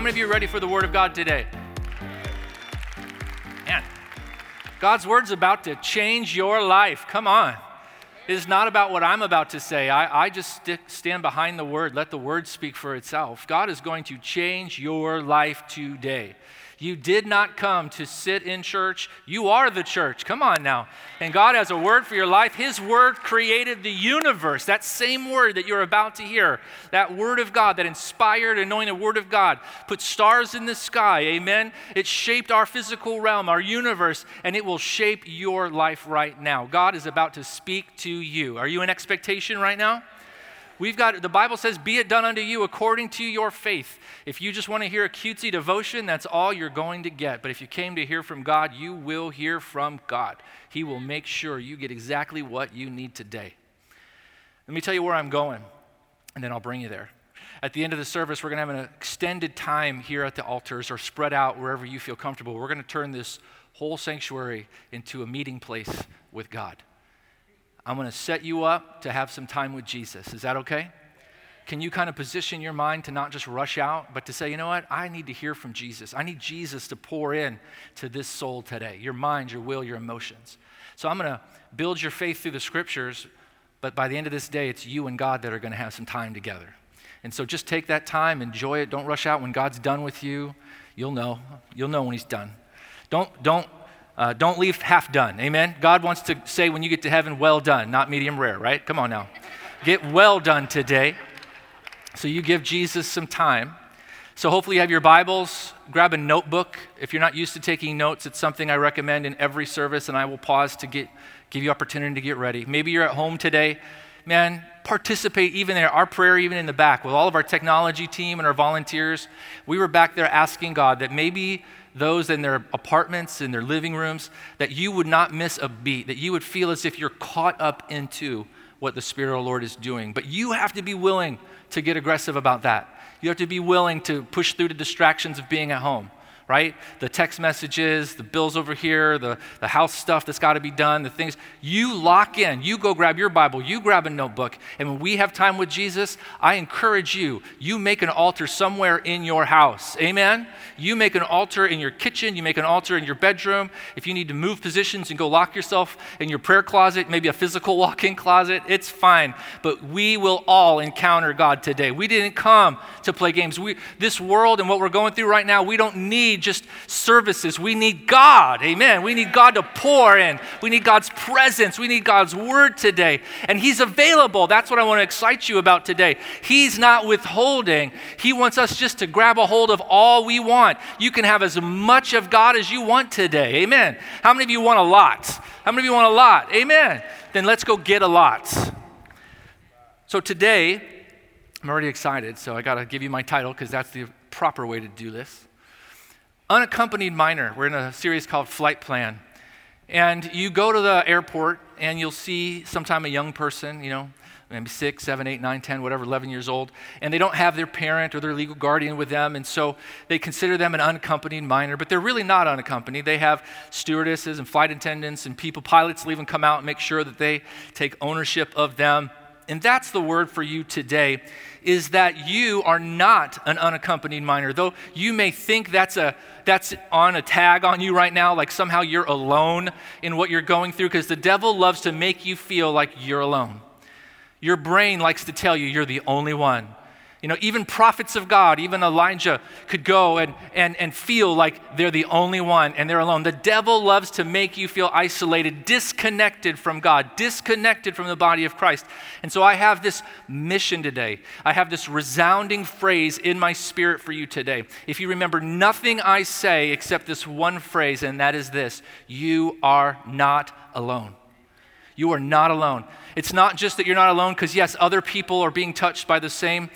How many of you are ready for the Word of God today? Man, God's Word's about to change your life. Come on. It is not about what I'm about to say. I, I just stick, stand behind the Word. Let the Word speak for itself. God is going to change your life today. You did not come to sit in church. You are the church. Come on now. And God has a word for your life. His word created the universe. That same word that you're about to hear, that word of God, that inspired, anointed word of God, put stars in the sky. Amen. It shaped our physical realm, our universe, and it will shape your life right now. God is about to speak to you. Are you in expectation right now? We've got, the Bible says, be it done unto you according to your faith. If you just want to hear a cutesy devotion, that's all you're going to get. But if you came to hear from God, you will hear from God. He will make sure you get exactly what you need today. Let me tell you where I'm going, and then I'll bring you there. At the end of the service, we're going to have an extended time here at the altars or spread out wherever you feel comfortable. We're going to turn this whole sanctuary into a meeting place with God. I'm going to set you up to have some time with Jesus. Is that okay? Can you kind of position your mind to not just rush out, but to say, you know what? I need to hear from Jesus. I need Jesus to pour in to this soul today your mind, your will, your emotions. So I'm going to build your faith through the scriptures, but by the end of this day, it's you and God that are going to have some time together. And so just take that time, enjoy it. Don't rush out. When God's done with you, you'll know. You'll know when He's done. Don't, don't uh, don't leave half done. Amen? God wants to say when you get to heaven, well done, not medium rare, right? Come on now. Get well done today. So you give Jesus some time. So hopefully you have your Bibles. Grab a notebook. If you're not used to taking notes, it's something I recommend in every service, and I will pause to get, give you opportunity to get ready. Maybe you're at home today. Man, participate even there. Our prayer, even in the back, with all of our technology team and our volunteers. We were back there asking God that maybe those in their apartments, in their living rooms, that you would not miss a beat, that you would feel as if you're caught up into what the Spirit of the Lord is doing. But you have to be willing to get aggressive about that. You have to be willing to push through the distractions of being at home right? The text messages, the bills over here, the, the house stuff that's got to be done, the things. You lock in. You go grab your Bible, you grab a notebook. And when we have time with Jesus, I encourage you, you make an altar somewhere in your house. Amen? You make an altar in your kitchen, you make an altar in your bedroom. If you need to move positions and go lock yourself in your prayer closet, maybe a physical walk in closet, it's fine. But we will all encounter God today. We didn't come to play games. We, this world and what we're going through right now, we don't need just services. We need God. Amen. We need God to pour in. We need God's presence. We need God's word today. And He's available. That's what I want to excite you about today. He's not withholding. He wants us just to grab a hold of all we want. You can have as much of God as you want today. Amen. How many of you want a lot? How many of you want a lot? Amen. Then let's go get a lot. So today, I'm already excited, so I got to give you my title because that's the proper way to do this unaccompanied minor. We're in a series called Flight Plan. And you go to the airport and you'll see sometime a young person, you know, maybe six, seven, eight, nine, 10, whatever, 11 years old, and they don't have their parent or their legal guardian with them, and so they consider them an unaccompanied minor, but they're really not unaccompanied. They have stewardesses and flight attendants and people, pilots will even come out and make sure that they take ownership of them. And that's the word for you today is that you are not an unaccompanied minor. Though you may think that's a that's on a tag on you right now, like somehow you're alone in what you're going through, because the devil loves to make you feel like you're alone. Your brain likes to tell you you're the only one. You know, even prophets of God, even Elijah could go and, and, and feel like they're the only one and they're alone. The devil loves to make you feel isolated, disconnected from God, disconnected from the body of Christ. And so I have this mission today. I have this resounding phrase in my spirit for you today. If you remember nothing I say except this one phrase, and that is this you are not alone. You are not alone. It's not just that you're not alone because, yes, other people are being touched by the same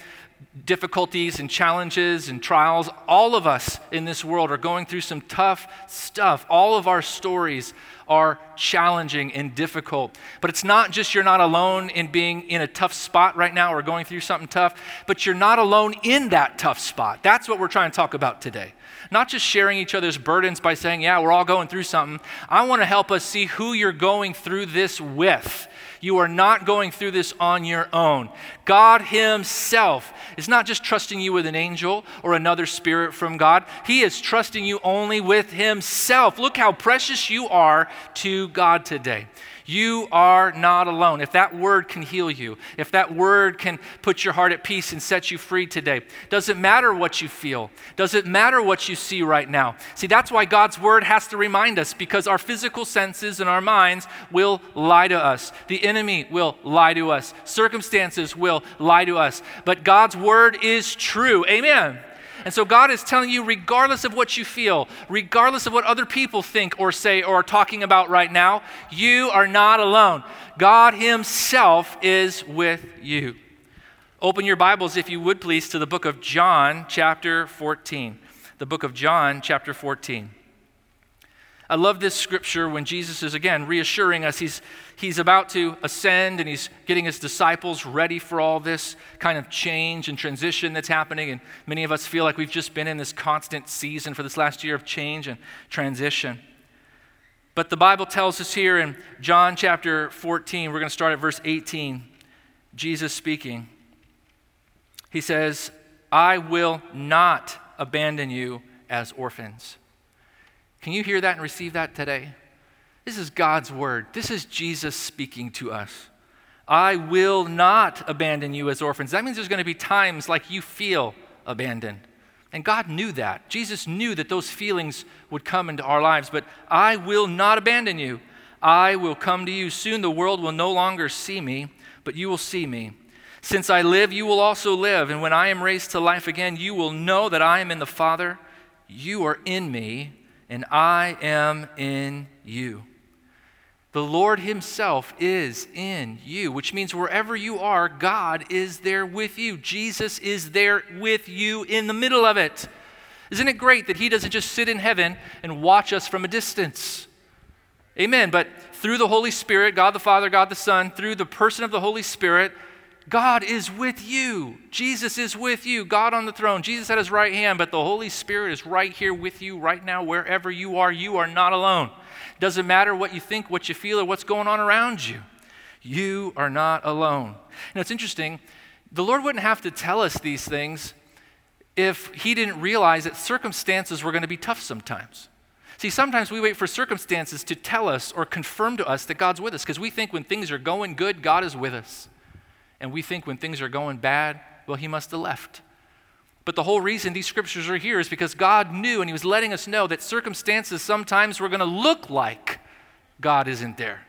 difficulties and challenges and trials. All of us in this world are going through some tough stuff. All of our stories are challenging and difficult. But it's not just you're not alone in being in a tough spot right now or going through something tough, but you're not alone in that tough spot. That's what we're trying to talk about today. Not just sharing each other's burdens by saying, yeah, we're all going through something. I want to help us see who you're going through this with. You are not going through this on your own. God Himself is not just trusting you with an angel or another spirit from God, He is trusting you only with Himself. Look how precious you are to God today. You are not alone. If that word can heal you, if that word can put your heart at peace and set you free today, doesn't matter what you feel, doesn't matter what you see right now. See, that's why God's word has to remind us because our physical senses and our minds will lie to us. The enemy will lie to us. Circumstances will lie to us. But God's word is true. Amen. And so God is telling you, regardless of what you feel, regardless of what other people think or say or are talking about right now, you are not alone. God Himself is with you. Open your Bibles, if you would please, to the book of John, chapter 14. The book of John, chapter 14. I love this scripture when Jesus is again reassuring us. He's, he's about to ascend and he's getting his disciples ready for all this kind of change and transition that's happening. And many of us feel like we've just been in this constant season for this last year of change and transition. But the Bible tells us here in John chapter 14, we're going to start at verse 18, Jesus speaking. He says, I will not abandon you as orphans. Can you hear that and receive that today? This is God's word. This is Jesus speaking to us. I will not abandon you as orphans. That means there's going to be times like you feel abandoned. And God knew that. Jesus knew that those feelings would come into our lives, but I will not abandon you. I will come to you. Soon the world will no longer see me, but you will see me. Since I live, you will also live. And when I am raised to life again, you will know that I am in the Father, you are in me, and I am in you. The Lord Himself is in you, which means wherever you are, God is there with you. Jesus is there with you in the middle of it. Isn't it great that He doesn't just sit in heaven and watch us from a distance? Amen. But through the Holy Spirit, God the Father, God the Son, through the person of the Holy Spirit, God is with you. Jesus is with you. God on the throne. Jesus at his right hand, but the Holy Spirit is right here with you right now, wherever you are. You are not alone. Doesn't matter what you think, what you feel, or what's going on around you. You are not alone. Now, it's interesting, the Lord wouldn't have to tell us these things if He didn't realize that circumstances were going to be tough sometimes. See, sometimes we wait for circumstances to tell us or confirm to us that God's with us because we think when things are going good, God is with us. And we think when things are going bad, well, he must have left. But the whole reason these scriptures are here is because God knew and he was letting us know that circumstances sometimes were going to look like God isn't there.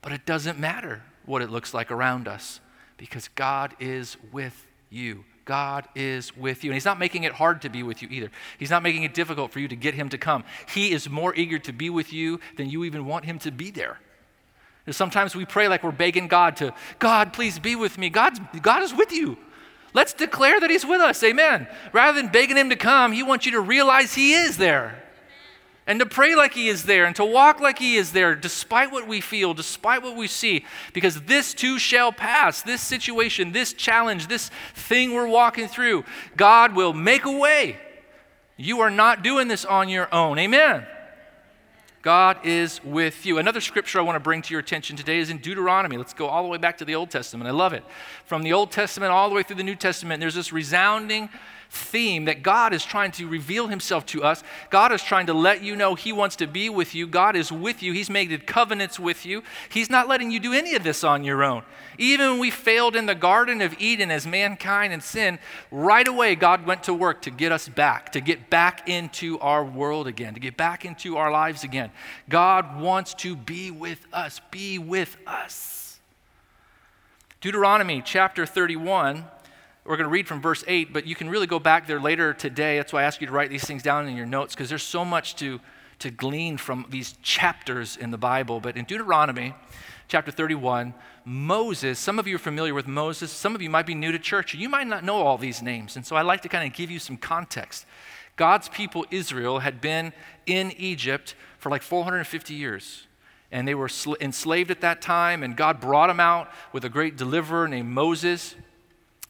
But it doesn't matter what it looks like around us because God is with you. God is with you. And He's not making it hard to be with you either. He's not making it difficult for you to get Him to come. He is more eager to be with you than you even want Him to be there. Sometimes we pray like we're begging God to, God, please be with me. God's, God is with you. Let's declare that He's with us. Amen. Rather than begging Him to come, He wants you to realize He is there. And to pray like He is there and to walk like He is there, despite what we feel, despite what we see, because this too shall pass. This situation, this challenge, this thing we're walking through, God will make a way. You are not doing this on your own. Amen. God is with you. Another scripture I want to bring to your attention today is in Deuteronomy. Let's go all the way back to the Old Testament. I love it. From the Old Testament all the way through the New Testament, there's this resounding theme that God is trying to reveal himself to us. God is trying to let you know he wants to be with you. God is with you. He's made covenants with you. He's not letting you do any of this on your own. Even when we failed in the Garden of Eden as mankind and sin, right away God went to work to get us back, to get back into our world again, to get back into our lives again. God wants to be with us. Be with us. Deuteronomy chapter 31 we're going to read from verse 8, but you can really go back there later today. That's why I ask you to write these things down in your notes because there's so much to, to glean from these chapters in the Bible. But in Deuteronomy chapter 31, Moses, some of you are familiar with Moses, some of you might be new to church, you might not know all these names. And so I like to kind of give you some context. God's people, Israel, had been in Egypt for like 450 years. And they were sl- enslaved at that time, and God brought them out with a great deliverer named Moses.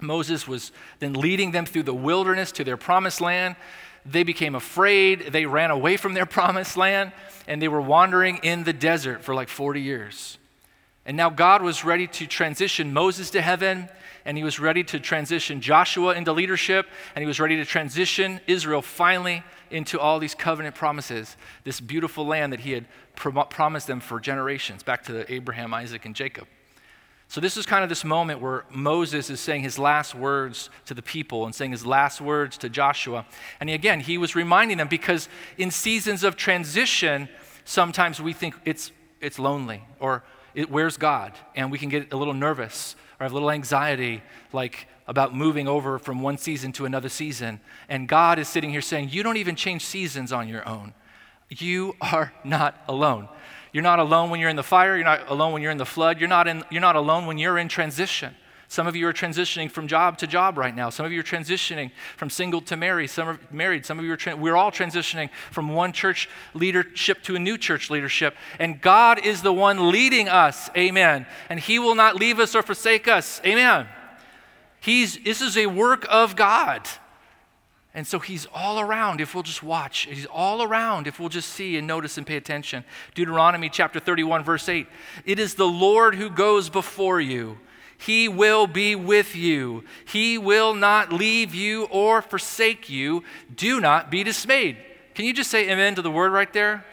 Moses was then leading them through the wilderness to their promised land. They became afraid. They ran away from their promised land, and they were wandering in the desert for like 40 years. And now God was ready to transition Moses to heaven, and he was ready to transition Joshua into leadership, and he was ready to transition Israel finally into all these covenant promises, this beautiful land that he had prom- promised them for generations, back to Abraham, Isaac, and Jacob. So, this is kind of this moment where Moses is saying his last words to the people and saying his last words to Joshua. And again, he was reminding them because in seasons of transition, sometimes we think it's, it's lonely or it, where's God? And we can get a little nervous or have a little anxiety, like about moving over from one season to another season. And God is sitting here saying, You don't even change seasons on your own. You are not alone. You're not alone when you're in the fire. You're not alone when you're in the flood. You're not, in, you're not alone when you're in transition. Some of you are transitioning from job to job right now. Some of you are transitioning from single to married. Some are married. Some of you are, tra- we're all transitioning from one church leadership to a new church leadership. And God is the one leading us. Amen. And He will not leave us or forsake us. Amen. He's, this is a work of God. And so he's all around if we'll just watch. He's all around if we'll just see and notice and pay attention. Deuteronomy chapter 31, verse 8 It is the Lord who goes before you. He will be with you. He will not leave you or forsake you. Do not be dismayed. Can you just say amen to the word right there?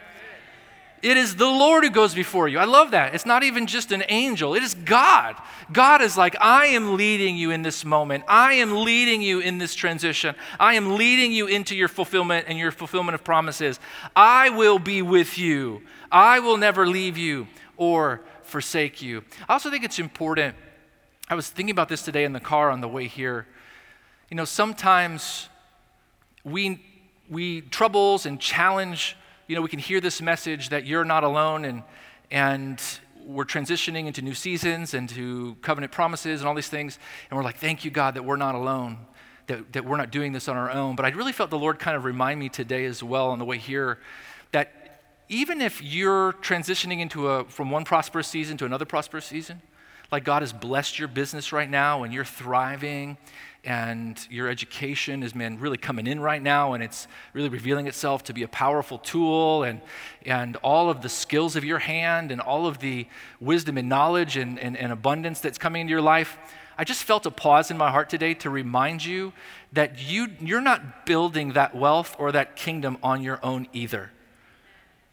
It is the Lord who goes before you. I love that. It's not even just an angel, it is God. God is like, I am leading you in this moment. I am leading you in this transition. I am leading you into your fulfillment and your fulfillment of promises. I will be with you. I will never leave you or forsake you. I also think it's important. I was thinking about this today in the car on the way here. You know, sometimes we, we troubles and challenge you know, we can hear this message that you're not alone and, and we're transitioning into new seasons and to covenant promises and all these things. And we're like, thank you, God, that we're not alone, that, that we're not doing this on our own. But I really felt the Lord kind of remind me today as well on the way here that even if you're transitioning into a, from one prosperous season to another prosperous season, like God has blessed your business right now and you're thriving and your education has been really coming in right now and it's really revealing itself to be a powerful tool and, and all of the skills of your hand and all of the wisdom and knowledge and, and, and abundance that's coming into your life. I just felt a pause in my heart today to remind you that you, you're not building that wealth or that kingdom on your own either.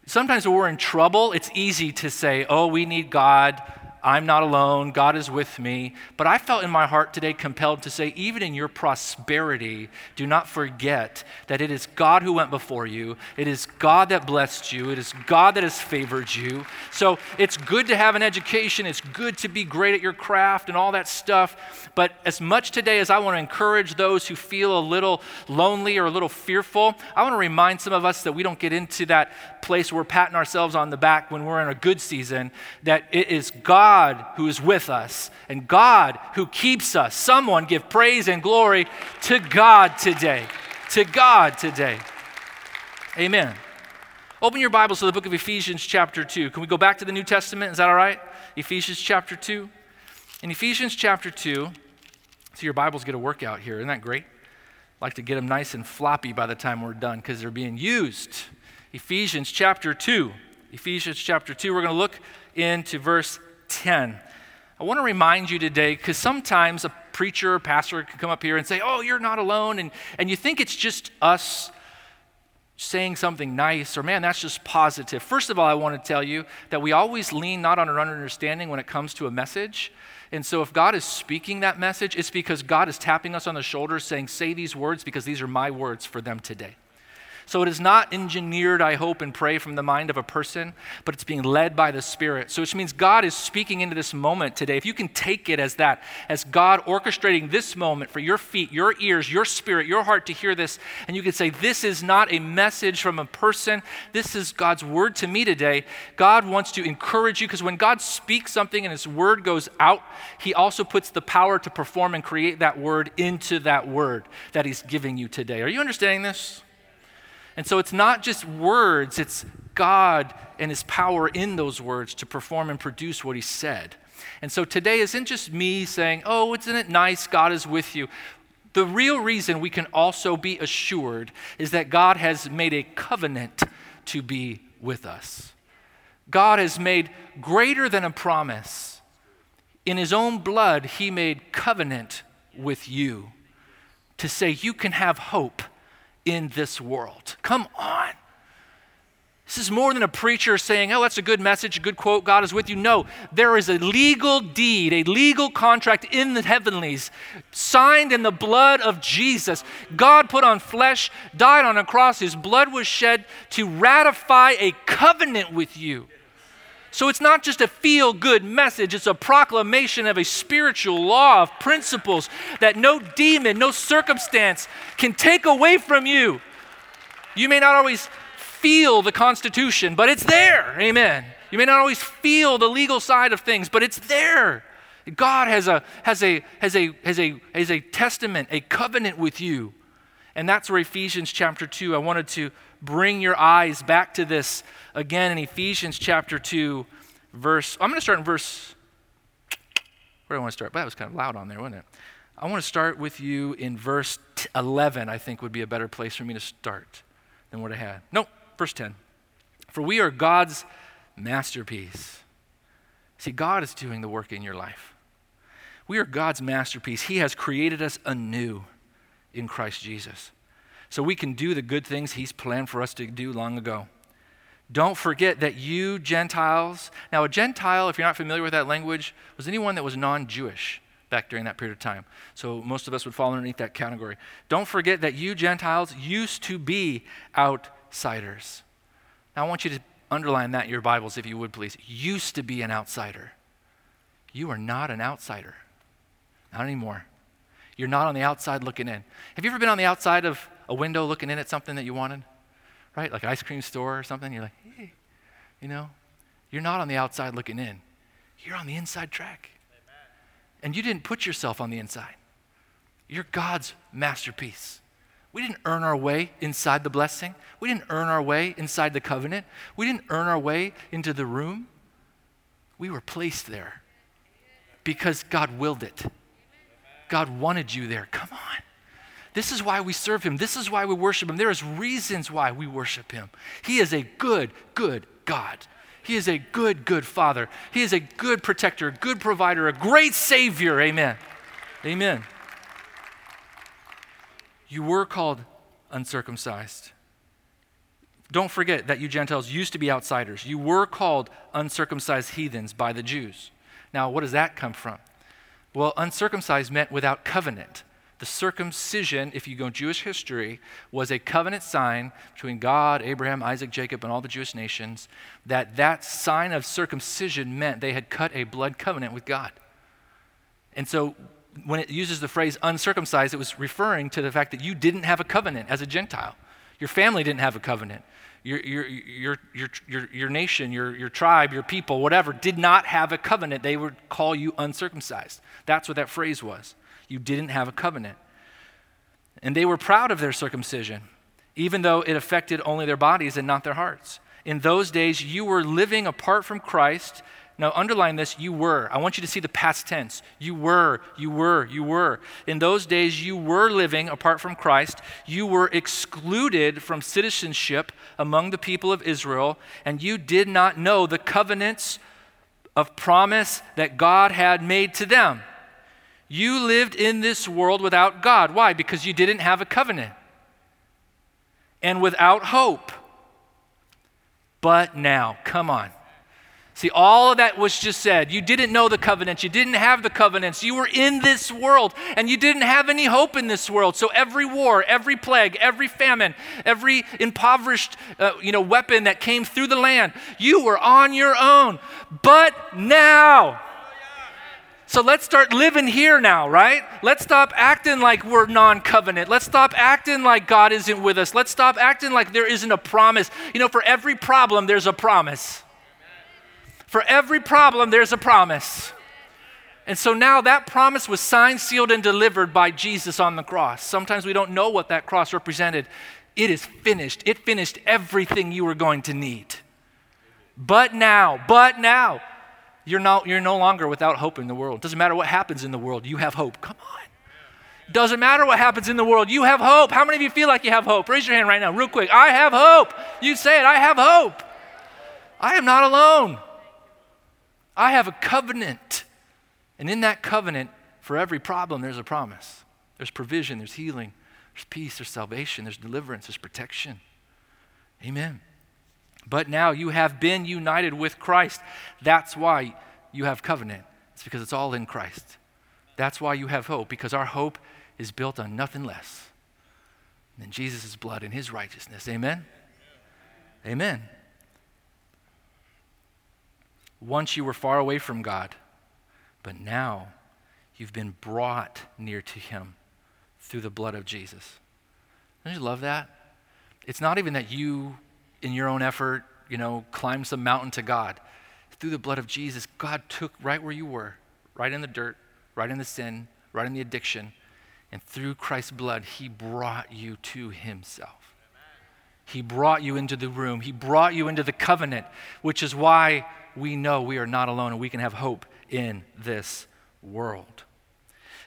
Sometimes when we're in trouble it's easy to say oh we need god I'm not alone, God is with me. But I felt in my heart today compelled to say, even in your prosperity, do not forget that it is God who went before you, it is God that blessed you, it is God that has favored you. So it's good to have an education, it's good to be great at your craft and all that stuff. But as much today as I want to encourage those who feel a little lonely or a little fearful, I want to remind some of us that we don't get into that place where we're patting ourselves on the back when we're in a good season, that it is God God who is with us and God who keeps us. Someone give praise and glory to God today. To God today. Amen. Open your Bibles to the book of Ephesians, chapter 2. Can we go back to the New Testament? Is that all right? Ephesians, chapter 2. In Ephesians, chapter 2, so your Bibles get a workout here. Isn't that great? Like to get them nice and floppy by the time we're done because they're being used. Ephesians, chapter 2. Ephesians, chapter 2. We're going to look into verse 10. I want to remind you today, because sometimes a preacher or pastor can come up here and say, Oh, you're not alone. And, and you think it's just us saying something nice or, man, that's just positive. First of all, I want to tell you that we always lean not on our own understanding when it comes to a message. And so, if God is speaking that message, it's because God is tapping us on the shoulder saying, Say these words because these are my words for them today. So it is not engineered, I hope and pray, from the mind of a person, but it's being led by the Spirit. So which means God is speaking into this moment today. If you can take it as that, as God orchestrating this moment for your feet, your ears, your spirit, your heart to hear this, and you can say, This is not a message from a person, this is God's word to me today. God wants to encourage you because when God speaks something and his word goes out, he also puts the power to perform and create that word into that word that he's giving you today. Are you understanding this? And so it's not just words, it's God and his power in those words to perform and produce what he said. And so today isn't just me saying, oh, isn't it nice? God is with you. The real reason we can also be assured is that God has made a covenant to be with us. God has made greater than a promise. In his own blood, he made covenant with you to say you can have hope in this world. Come on. This is more than a preacher saying, oh, that's a good message, a good quote, God is with you. No, there is a legal deed, a legal contract in the heavenlies, signed in the blood of Jesus. God put on flesh, died on a cross, his blood was shed to ratify a covenant with you. So it's not just a feel good message, it's a proclamation of a spiritual law of principles that no demon, no circumstance can take away from you. You may not always feel the Constitution, but it's there. Amen. You may not always feel the legal side of things, but it's there. God has a, has a, has a, has a, has a testament, a covenant with you. And that's where Ephesians chapter 2, I wanted to bring your eyes back to this again in Ephesians chapter 2, verse, I'm going to start in verse, where do I want to start? But that was kind of loud on there, wasn't it? I want to start with you in verse 11, I think would be a better place for me to start than what I had. Nope, Verse 10 For we are God's masterpiece. See, God is doing the work in your life. We are God's masterpiece. He has created us anew in Christ Jesus. So we can do the good things He's planned for us to do long ago. Don't forget that you Gentiles, now a Gentile, if you're not familiar with that language, was anyone that was non Jewish back during that period of time. So most of us would fall underneath that category. Don't forget that you Gentiles used to be outsiders. Now, I want you to underline that in your Bibles, if you would please. Used to be an outsider. You are not an outsider. Not anymore. You're not on the outside looking in. Have you ever been on the outside of a window looking in at something that you wanted? Right? Like an ice cream store or something? You're like, hey, you know? You're not on the outside looking in. You're on the inside track. Amen. And you didn't put yourself on the inside. You're God's masterpiece. We didn't earn our way inside the blessing. We didn't earn our way inside the covenant. We didn't earn our way into the room. We were placed there because God willed it. God wanted you there. Come on. This is why we serve Him. This is why we worship Him. There is reasons why we worship Him. He is a good, good God. He is a good, good Father. He is a good protector, a good provider, a great Savior. Amen. Amen. You were called uncircumcised. Don't forget that you Gentiles used to be outsiders. You were called uncircumcised heathens by the Jews. Now, what does that come from? Well, uncircumcised meant without covenant. The circumcision, if you go Jewish history, was a covenant sign between God, Abraham, Isaac, Jacob, and all the Jewish nations. That that sign of circumcision meant they had cut a blood covenant with God. And so when it uses the phrase uncircumcised, it was referring to the fact that you didn't have a covenant as a Gentile. Your family didn't have a covenant. Your, your, your, your, your, your nation, your, your tribe, your people, whatever, did not have a covenant. They would call you uncircumcised. That's what that phrase was. You didn't have a covenant. And they were proud of their circumcision, even though it affected only their bodies and not their hearts. In those days, you were living apart from Christ now, underline this you were. I want you to see the past tense. You were, you were, you were. In those days, you were living apart from Christ. You were excluded from citizenship among the people of Israel, and you did not know the covenants of promise that God had made to them. You lived in this world without God. Why? Because you didn't have a covenant and without hope. But now, come on. See, all of that was just said. You didn't know the covenants. You didn't have the covenants. You were in this world and you didn't have any hope in this world. So every war, every plague, every famine, every impoverished uh, you know, weapon that came through the land, you were on your own. But now, so let's start living here now, right? Let's stop acting like we're non covenant. Let's stop acting like God isn't with us. Let's stop acting like there isn't a promise. You know, for every problem, there's a promise. For every problem, there's a promise. And so now that promise was signed, sealed, and delivered by Jesus on the cross. Sometimes we don't know what that cross represented. It is finished. It finished everything you were going to need. But now, but now, you're, not, you're no longer without hope in the world. Doesn't matter what happens in the world, you have hope. Come on. Doesn't matter what happens in the world, you have hope. How many of you feel like you have hope? Raise your hand right now, real quick. I have hope. You say it, I have hope. I am not alone. I have a covenant. And in that covenant, for every problem, there's a promise. There's provision, there's healing, there's peace, there's salvation, there's deliverance, there's protection. Amen. But now you have been united with Christ. That's why you have covenant. It's because it's all in Christ. That's why you have hope, because our hope is built on nothing less than Jesus' blood and his righteousness. Amen? Amen. Once you were far away from God, but now you've been brought near to him through the blood of Jesus. Don't you love that? It's not even that you, in your own effort, you know, climb some mountain to God. Through the blood of Jesus, God took right where you were, right in the dirt, right in the sin, right in the addiction, and through Christ's blood, He brought you to Himself. He brought you into the room. He brought you into the covenant, which is why we know we are not alone and we can have hope in this world.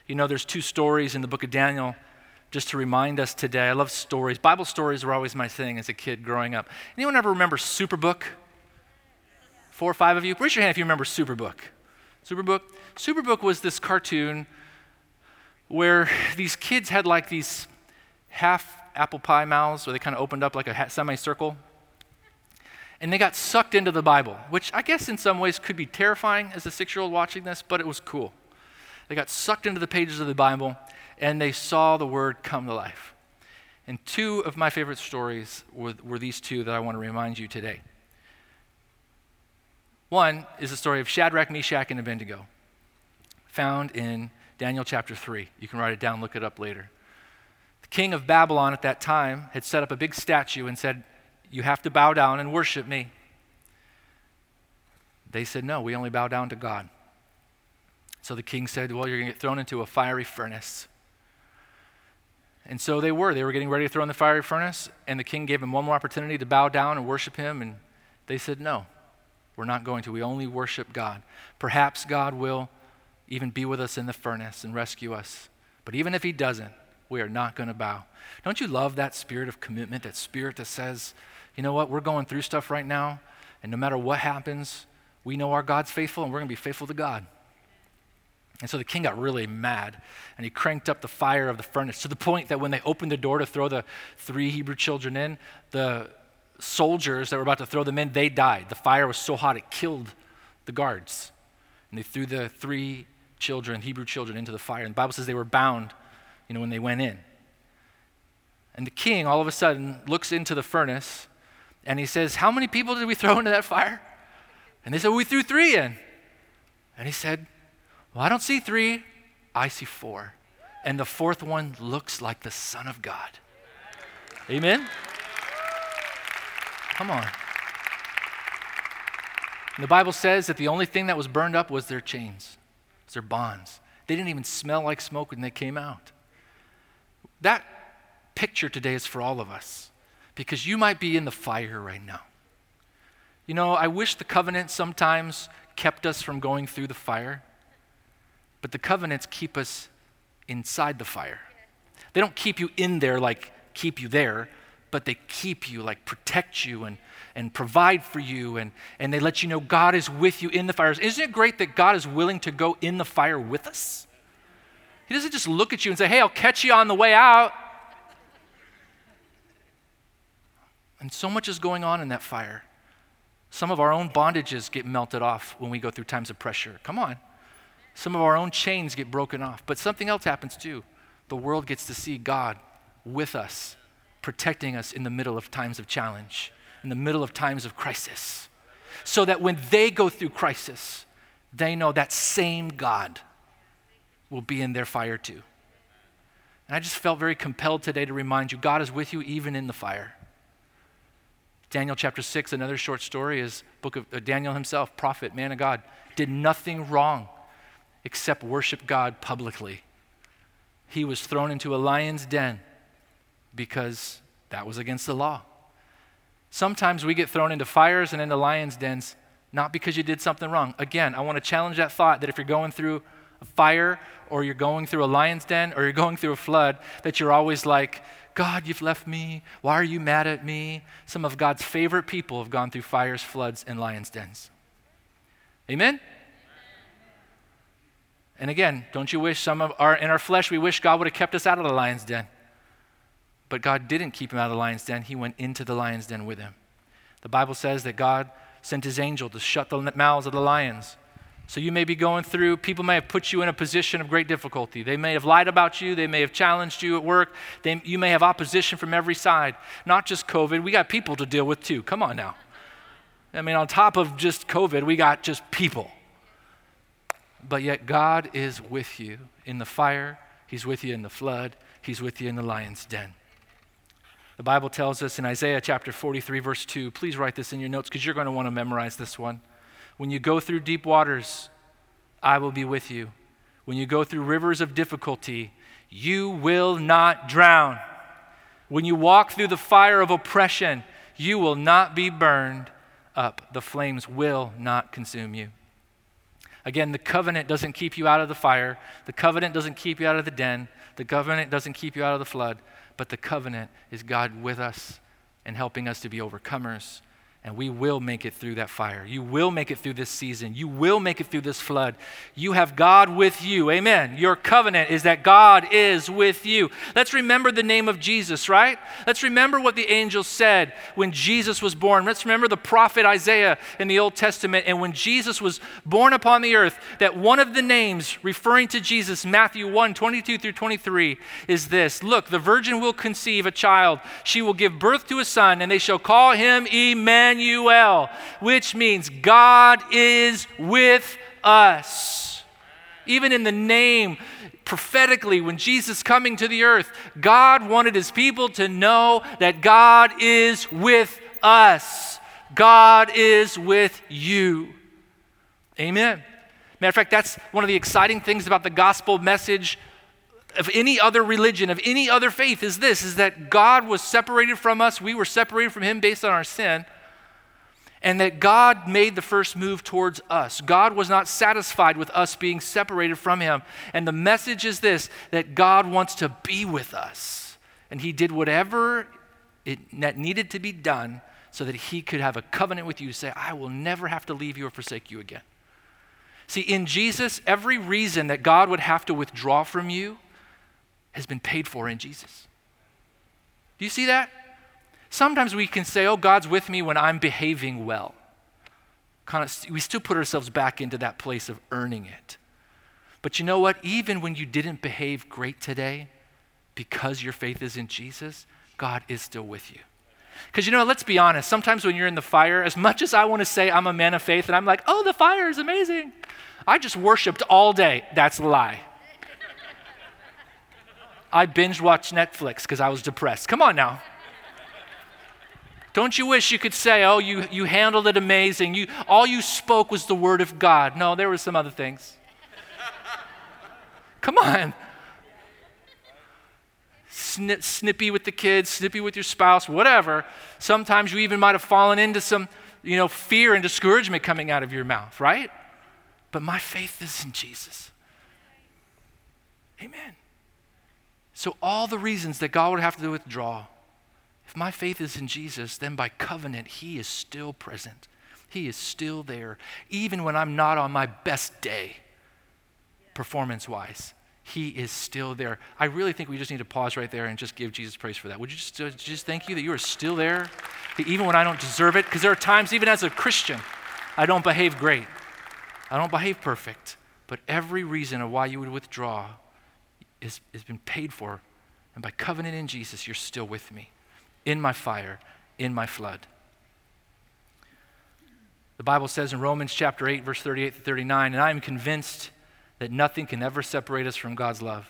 You know, there's two stories in the book of Daniel just to remind us today. I love stories. Bible stories were always my thing as a kid growing up. Anyone ever remember Superbook? Four or five of you? Raise your hand if you remember Superbook. Superbook? Superbook was this cartoon where these kids had like these half apple pie mouths where they kind of opened up like a semicircle. And they got sucked into the Bible, which I guess in some ways could be terrifying as a six year old watching this, but it was cool. They got sucked into the pages of the Bible and they saw the word come to life. And two of my favorite stories were, were these two that I want to remind you today. One is the story of Shadrach, Meshach, and Abednego, found in Daniel chapter 3. You can write it down, look it up later. The king of Babylon at that time had set up a big statue and said, You have to bow down and worship me. They said, No, we only bow down to God. So the king said, Well, you're going to get thrown into a fiery furnace. And so they were. They were getting ready to throw in the fiery furnace, and the king gave them one more opportunity to bow down and worship him, and they said, No, we're not going to. We only worship God. Perhaps God will even be with us in the furnace and rescue us. But even if he doesn't, we are not going to bow. Don't you love that spirit of commitment, that spirit that says, you know what, we're going through stuff right now, and no matter what happens, we know our God's faithful, and we're going to be faithful to God. And so the king got really mad and he cranked up the fire of the furnace to the point that when they opened the door to throw the three Hebrew children in, the soldiers that were about to throw them in, they died. The fire was so hot it killed the guards. And they threw the three children, Hebrew children, into the fire. And the Bible says they were bound, you know, when they went in. And the king all of a sudden looks into the furnace and he says, How many people did we throw into that fire? And they said, well, We threw three in. And he said, well, I don't see three, I see four. And the fourth one looks like the Son of God. Amen? Come on. And the Bible says that the only thing that was burned up was their chains, was their bonds. They didn't even smell like smoke when they came out. That picture today is for all of us because you might be in the fire right now. You know, I wish the covenant sometimes kept us from going through the fire. But the covenants keep us inside the fire. They don't keep you in there like keep you there, but they keep you, like protect you and, and provide for you, and, and they let you know God is with you in the fires. Isn't it great that God is willing to go in the fire with us? He doesn't just look at you and say, Hey, I'll catch you on the way out. And so much is going on in that fire. Some of our own bondages get melted off when we go through times of pressure. Come on. Some of our own chains get broken off. But something else happens too. The world gets to see God with us, protecting us in the middle of times of challenge, in the middle of times of crisis. So that when they go through crisis, they know that same God will be in their fire too. And I just felt very compelled today to remind you God is with you even in the fire. Daniel chapter 6, another short story, is book of uh, Daniel himself, prophet, man of God, did nothing wrong except worship God publicly. He was thrown into a lion's den because That was against the law. Sometimes we get thrown into fires and into lions' dens not because you did something wrong. Again, I want to challenge that thought that if you're going through a fire or you're going through a lion's den or you're going through a flood, that you're always like, God, you've left me. Why are you mad at me? Some of God's favorite people have gone through fires, floods, and lion's dens. Amen? And again, don't you wish some of our, in our flesh, we wish God would have kept us out of the lion's den. But God didn't keep him out of the lion's den. He went into the lion's den with him. The Bible says that God sent his angel to shut the mouths of the lions. So you may be going through, people may have put you in a position of great difficulty. They may have lied about you, they may have challenged you at work, they, you may have opposition from every side. Not just COVID, we got people to deal with too. Come on now. I mean, on top of just COVID, we got just people. But yet, God is with you in the fire, He's with you in the flood, He's with you in the lion's den. The Bible tells us in Isaiah chapter 43, verse 2, please write this in your notes because you're going to want to memorize this one. When you go through deep waters, I will be with you. When you go through rivers of difficulty, you will not drown. When you walk through the fire of oppression, you will not be burned up. The flames will not consume you. Again, the covenant doesn't keep you out of the fire. The covenant doesn't keep you out of the den. The covenant doesn't keep you out of the flood but the covenant is God with us and helping us to be overcomers and we will make it through that fire. You will make it through this season. You will make it through this flood. You have God with you. Amen. Your covenant is that God is with you. Let's remember the name of Jesus, right? Let's remember what the angel said when Jesus was born. Let's remember the prophet Isaiah in the Old Testament and when Jesus was born upon the earth, that one of the names referring to Jesus, Matthew 1 22 through 23, is this Look, the virgin will conceive a child. She will give birth to a son, and they shall call him Emmanuel. Emmanuel, which means God is with us. Even in the name, prophetically, when Jesus coming to the earth, God wanted his people to know that God is with us. God is with you. Amen. Matter of fact, that's one of the exciting things about the gospel message of any other religion, of any other faith, is this is that God was separated from us. We were separated from him based on our sin and that God made the first move towards us. God was not satisfied with us being separated from Him. And the message is this that God wants to be with us. And He did whatever it, that needed to be done so that He could have a covenant with you, say, I will never have to leave you or forsake you again. See, in Jesus, every reason that God would have to withdraw from you has been paid for in Jesus. Do you see that? Sometimes we can say, oh, God's with me when I'm behaving well. Kind of, we still put ourselves back into that place of earning it. But you know what? Even when you didn't behave great today, because your faith is in Jesus, God is still with you. Because you know, let's be honest, sometimes when you're in the fire, as much as I want to say I'm a man of faith and I'm like, oh, the fire is amazing, I just worshiped all day. That's a lie. I binge watched Netflix because I was depressed. Come on now. Don't you wish you could say, oh, you, you handled it amazing. You, all you spoke was the word of God. No, there were some other things. Come on. Snip, snippy with the kids, snippy with your spouse, whatever. Sometimes you even might have fallen into some, you know, fear and discouragement coming out of your mouth, right? But my faith is in Jesus. Amen. So all the reasons that God would have to withdraw if my faith is in Jesus, then by covenant, He is still present. He is still there, even when I'm not on my best day, performance wise. He is still there. I really think we just need to pause right there and just give Jesus praise for that. Would you just, just thank you that you are still there, even when I don't deserve it? Because there are times, even as a Christian, I don't behave great. I don't behave perfect. But every reason of why you would withdraw is, has been paid for. And by covenant in Jesus, you're still with me in my fire, in my flood. The Bible says in Romans chapter 8, verse 38 to 39, and I am convinced that nothing can ever separate us from God's love.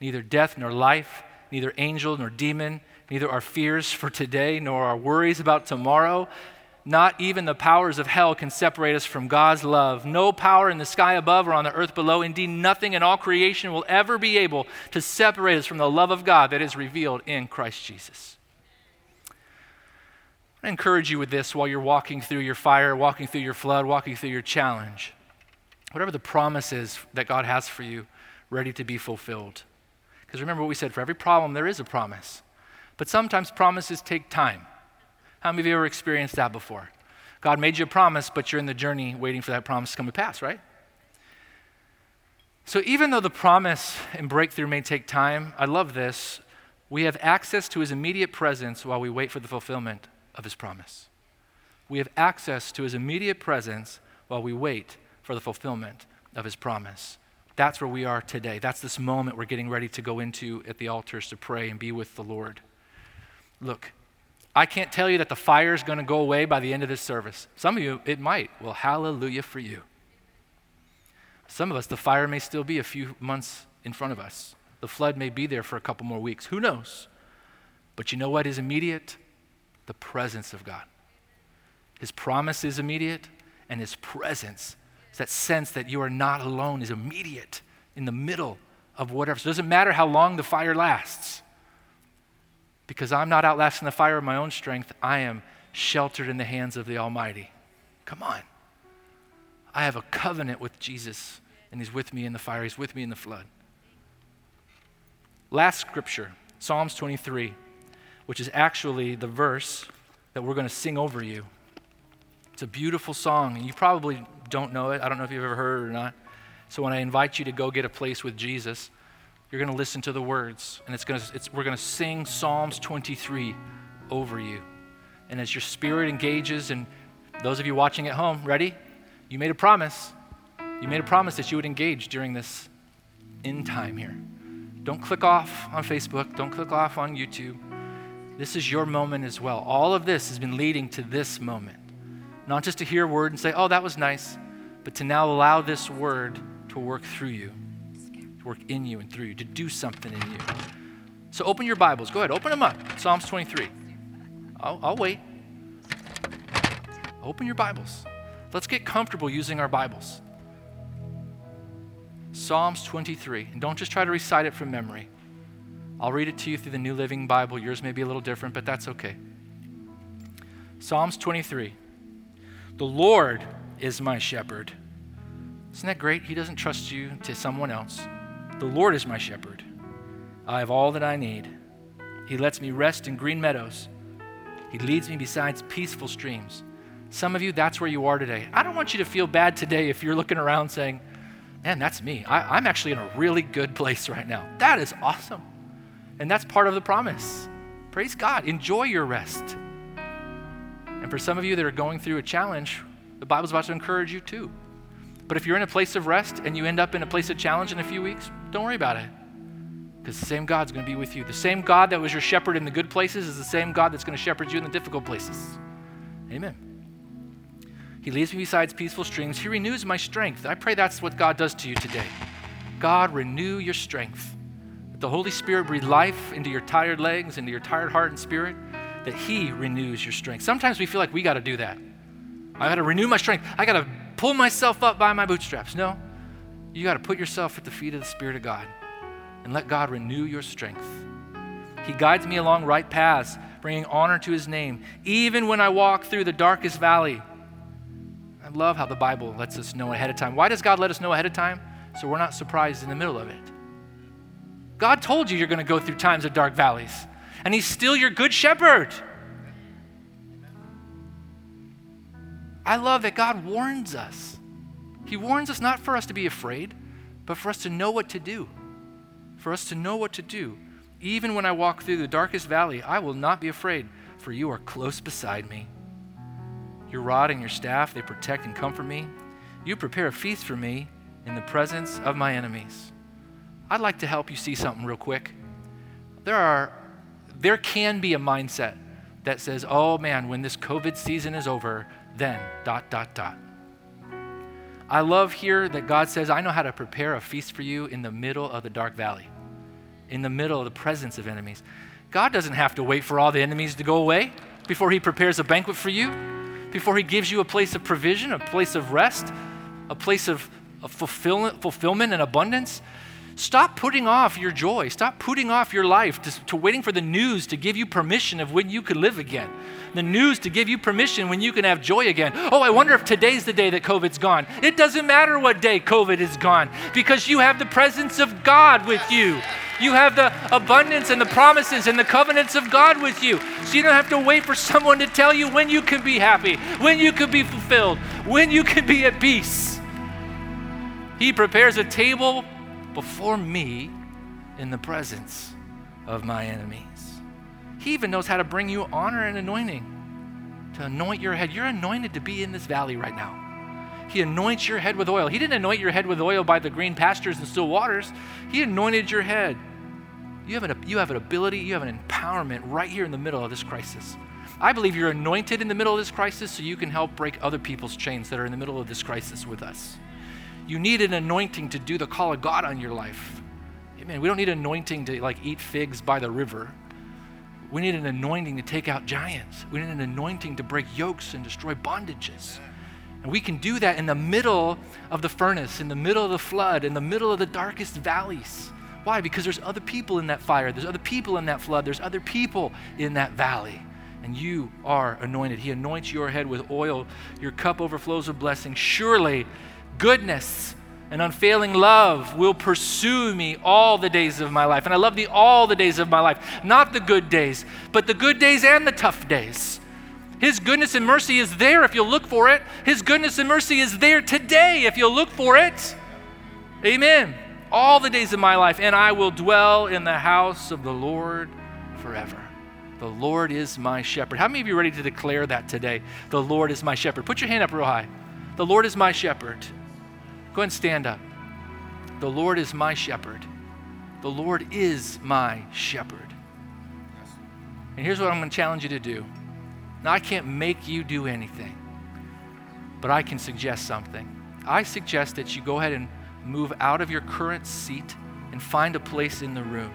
Neither death nor life, neither angel nor demon, neither our fears for today nor our worries about tomorrow, not even the powers of hell can separate us from God's love. No power in the sky above or on the earth below, indeed, nothing in all creation will ever be able to separate us from the love of God that is revealed in Christ Jesus. I encourage you with this while you're walking through your fire, walking through your flood, walking through your challenge. Whatever the promise is that God has for you, ready to be fulfilled. Because remember what we said for every problem, there is a promise. But sometimes promises take time. How many of you ever experienced that before? God made you a promise, but you're in the journey waiting for that promise to come to pass, right? So even though the promise and breakthrough may take time, I love this. We have access to his immediate presence while we wait for the fulfillment of his promise. We have access to his immediate presence while we wait for the fulfillment of his promise. That's where we are today. That's this moment we're getting ready to go into at the altars to pray and be with the Lord. Look, I can't tell you that the fire is going to go away by the end of this service. Some of you, it might. Well, hallelujah for you. Some of us, the fire may still be a few months in front of us. The flood may be there for a couple more weeks. Who knows? But you know what is immediate? The presence of God. His promise is immediate, and His presence, that sense that you are not alone, is immediate in the middle of whatever. So it doesn't matter how long the fire lasts because I'm not outlasting the fire of my own strength. I am sheltered in the hands of the Almighty. Come on. I have a covenant with Jesus, and He's with me in the fire, He's with me in the flood. Last scripture, Psalms 23, which is actually the verse that we're going to sing over you. It's a beautiful song, and you probably don't know it. I don't know if you've ever heard it or not. So when I invite you to go get a place with Jesus, you're going to listen to the words, and it's going to, it's, we're going to sing Psalms 23 over you. And as your spirit engages, and those of you watching at home, ready? You made a promise. You made a promise that you would engage during this in time here. Don't click off on Facebook, don't click off on YouTube. This is your moment as well. All of this has been leading to this moment. Not just to hear a word and say, oh, that was nice, but to now allow this word to work through you to work in you and through you, to do something in you. So open your Bibles. Go ahead, open them up. Psalms 23. I'll, I'll wait. Open your Bibles. Let's get comfortable using our Bibles. Psalms 23. And don't just try to recite it from memory. I'll read it to you through the New Living Bible. Yours may be a little different, but that's okay. Psalms 23. The Lord is my shepherd. Isn't that great? He doesn't trust you to someone else. The Lord is my shepherd. I have all that I need. He lets me rest in green meadows. He leads me beside peaceful streams. Some of you, that's where you are today. I don't want you to feel bad today if you're looking around saying, Man, that's me. I, am actually in a really good place right now. That is awesome. And that's part of the promise. Praise God. Enjoy your rest. And for some of you that are going through a challenge, the Bible's about to encourage you too. But if you're in a place of rest and you end up in a place of challenge in a few weeks, don't worry about it. Because the same God's going to be with you. The same God that was your shepherd in the good places is the same God that's going to shepherd you in the difficult places. Amen. He leads me beside peaceful streams. He renews my strength. I pray that's what God does to you today. God, renew your strength. The Holy Spirit breathe life into your tired legs, into your tired heart and spirit, that He renews your strength. Sometimes we feel like we got to do that. I got to renew my strength. I got to pull myself up by my bootstraps. No, you got to put yourself at the feet of the Spirit of God and let God renew your strength. He guides me along right paths, bringing honor to his name, even when I walk through the darkest valley. I love how the Bible lets us know ahead of time. Why does God let us know ahead of time? So we're not surprised in the middle of it. God told you you're going to go through times of dark valleys, and He's still your good shepherd. I love that God warns us. He warns us not for us to be afraid, but for us to know what to do. For us to know what to do. Even when I walk through the darkest valley, I will not be afraid, for you are close beside me. Your rod and your staff, they protect and comfort me. You prepare a feast for me in the presence of my enemies. I'd like to help you see something real quick. There are there can be a mindset that says, "Oh man, when this COVID season is over, then dot dot dot. I love here that God says, I know how to prepare a feast for you in the middle of the dark valley, in the middle of the presence of enemies. God doesn't have to wait for all the enemies to go away before He prepares a banquet for you, before He gives you a place of provision, a place of rest, a place of, of fulfillment, fulfillment and abundance. Stop putting off your joy. Stop putting off your life to, to, waiting for the news to give you permission of when you could live again. The news to give you permission when you can have joy again. Oh, I wonder if today's the day that COVID's gone. It doesn't matter what day COVID is gone because you have the presence of God with you. You have the abundance and the promises and the covenants of God with you. So you don't have to wait for someone to tell you when you can be happy, when you can be fulfilled, when you can be at peace. He prepares a table before me in the presence of my enemies. He even knows how to bring you honor and anointing, to anoint your head. You're anointed to be in this valley right now. He anoints your head with oil. He didn't anoint your head with oil by the green pastures and still waters, He anointed your head. You have, an, you have an ability, you have an empowerment right here in the middle of this crisis. I believe you're anointed in the middle of this crisis so you can help break other people's chains that are in the middle of this crisis with us. You need an anointing to do the call of God on your life. Amen. We don't need anointing to like eat figs by the river. We need an anointing to take out giants. We need an anointing to break yokes and destroy bondages. And we can do that in the middle of the furnace, in the middle of the flood, in the middle of the darkest valleys. Why? Because there's other people in that fire, there's other people in that flood, there's other people in that valley. And you are anointed. He anoints your head with oil, your cup overflows with blessing. Surely goodness and unfailing love will pursue me all the days of my life. And I love the all the days of my life, not the good days, but the good days and the tough days. His goodness and mercy is there if you'll look for it. His goodness and mercy is there today if you'll look for it. Amen. All the days of my life, and I will dwell in the house of the Lord forever. The Lord is my shepherd. How many of you are ready to declare that today? The Lord is my shepherd. Put your hand up real high. The Lord is my shepherd. Go ahead and stand up. The Lord is my shepherd. The Lord is my shepherd. And here's what I'm going to challenge you to do. Now, I can't make you do anything, but I can suggest something. I suggest that you go ahead and move out of your current seat and find a place in the room.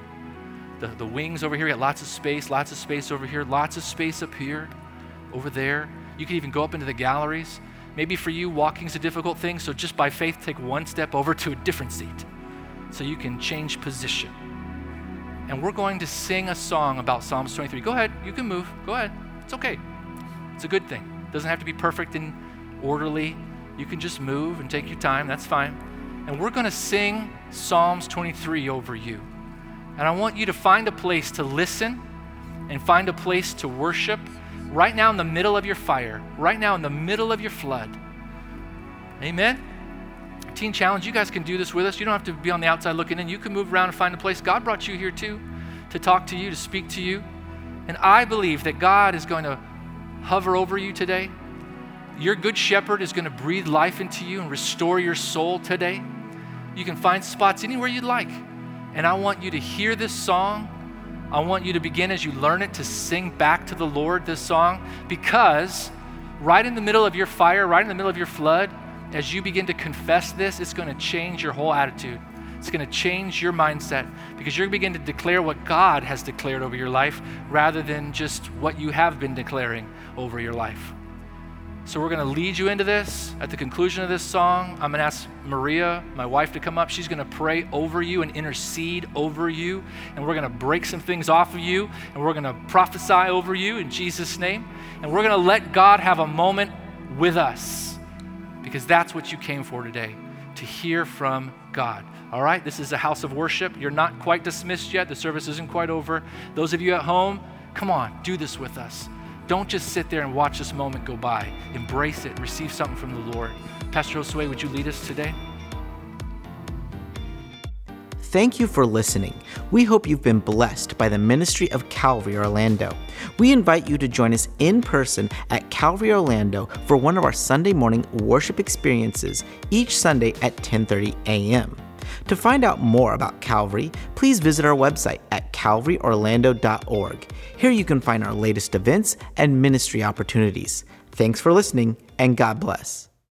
The, the wings over here, you got lots of space, lots of space over here, lots of space up here, over there. You can even go up into the galleries. Maybe for you, walking is a difficult thing, so just by faith, take one step over to a different seat so you can change position. And we're going to sing a song about Psalms 23. Go ahead, you can move. Go ahead. It's okay. It's a good thing. It doesn't have to be perfect and orderly. You can just move and take your time. That's fine. And we're going to sing Psalms 23 over you. And I want you to find a place to listen and find a place to worship right now in the middle of your fire, right now in the middle of your flood. Amen? Teen Challenge, you guys can do this with us. You don't have to be on the outside looking in. You can move around and find a place. God brought you here too to talk to you, to speak to you. And I believe that God is going to hover over you today. Your good shepherd is going to breathe life into you and restore your soul today. You can find spots anywhere you'd like. And I want you to hear this song I want you to begin as you learn it to sing back to the Lord this song because right in the middle of your fire, right in the middle of your flood, as you begin to confess this, it's going to change your whole attitude. It's going to change your mindset because you're going to begin to declare what God has declared over your life rather than just what you have been declaring over your life. So we're going to lead you into this. At the conclusion of this song, I'm going to ask Maria, my wife, to come up. She's going to pray over you and intercede over you. And we're going to break some things off of you. And we're going to prophesy over you in Jesus' name. And we're going to let God have a moment with us because that's what you came for today to hear from God. All right? This is a house of worship. You're not quite dismissed yet. The service isn't quite over. Those of you at home, come on, do this with us. Don't just sit there and watch this moment go by. Embrace it. Receive something from the Lord. Pastor Josue, would you lead us today? Thank you for listening. We hope you've been blessed by the ministry of Calvary Orlando. We invite you to join us in person at Calvary Orlando for one of our Sunday morning worship experiences each Sunday at 10:30 a.m. To find out more about Calvary, please visit our website at calvaryorlando.org. Here you can find our latest events and ministry opportunities. Thanks for listening, and God bless.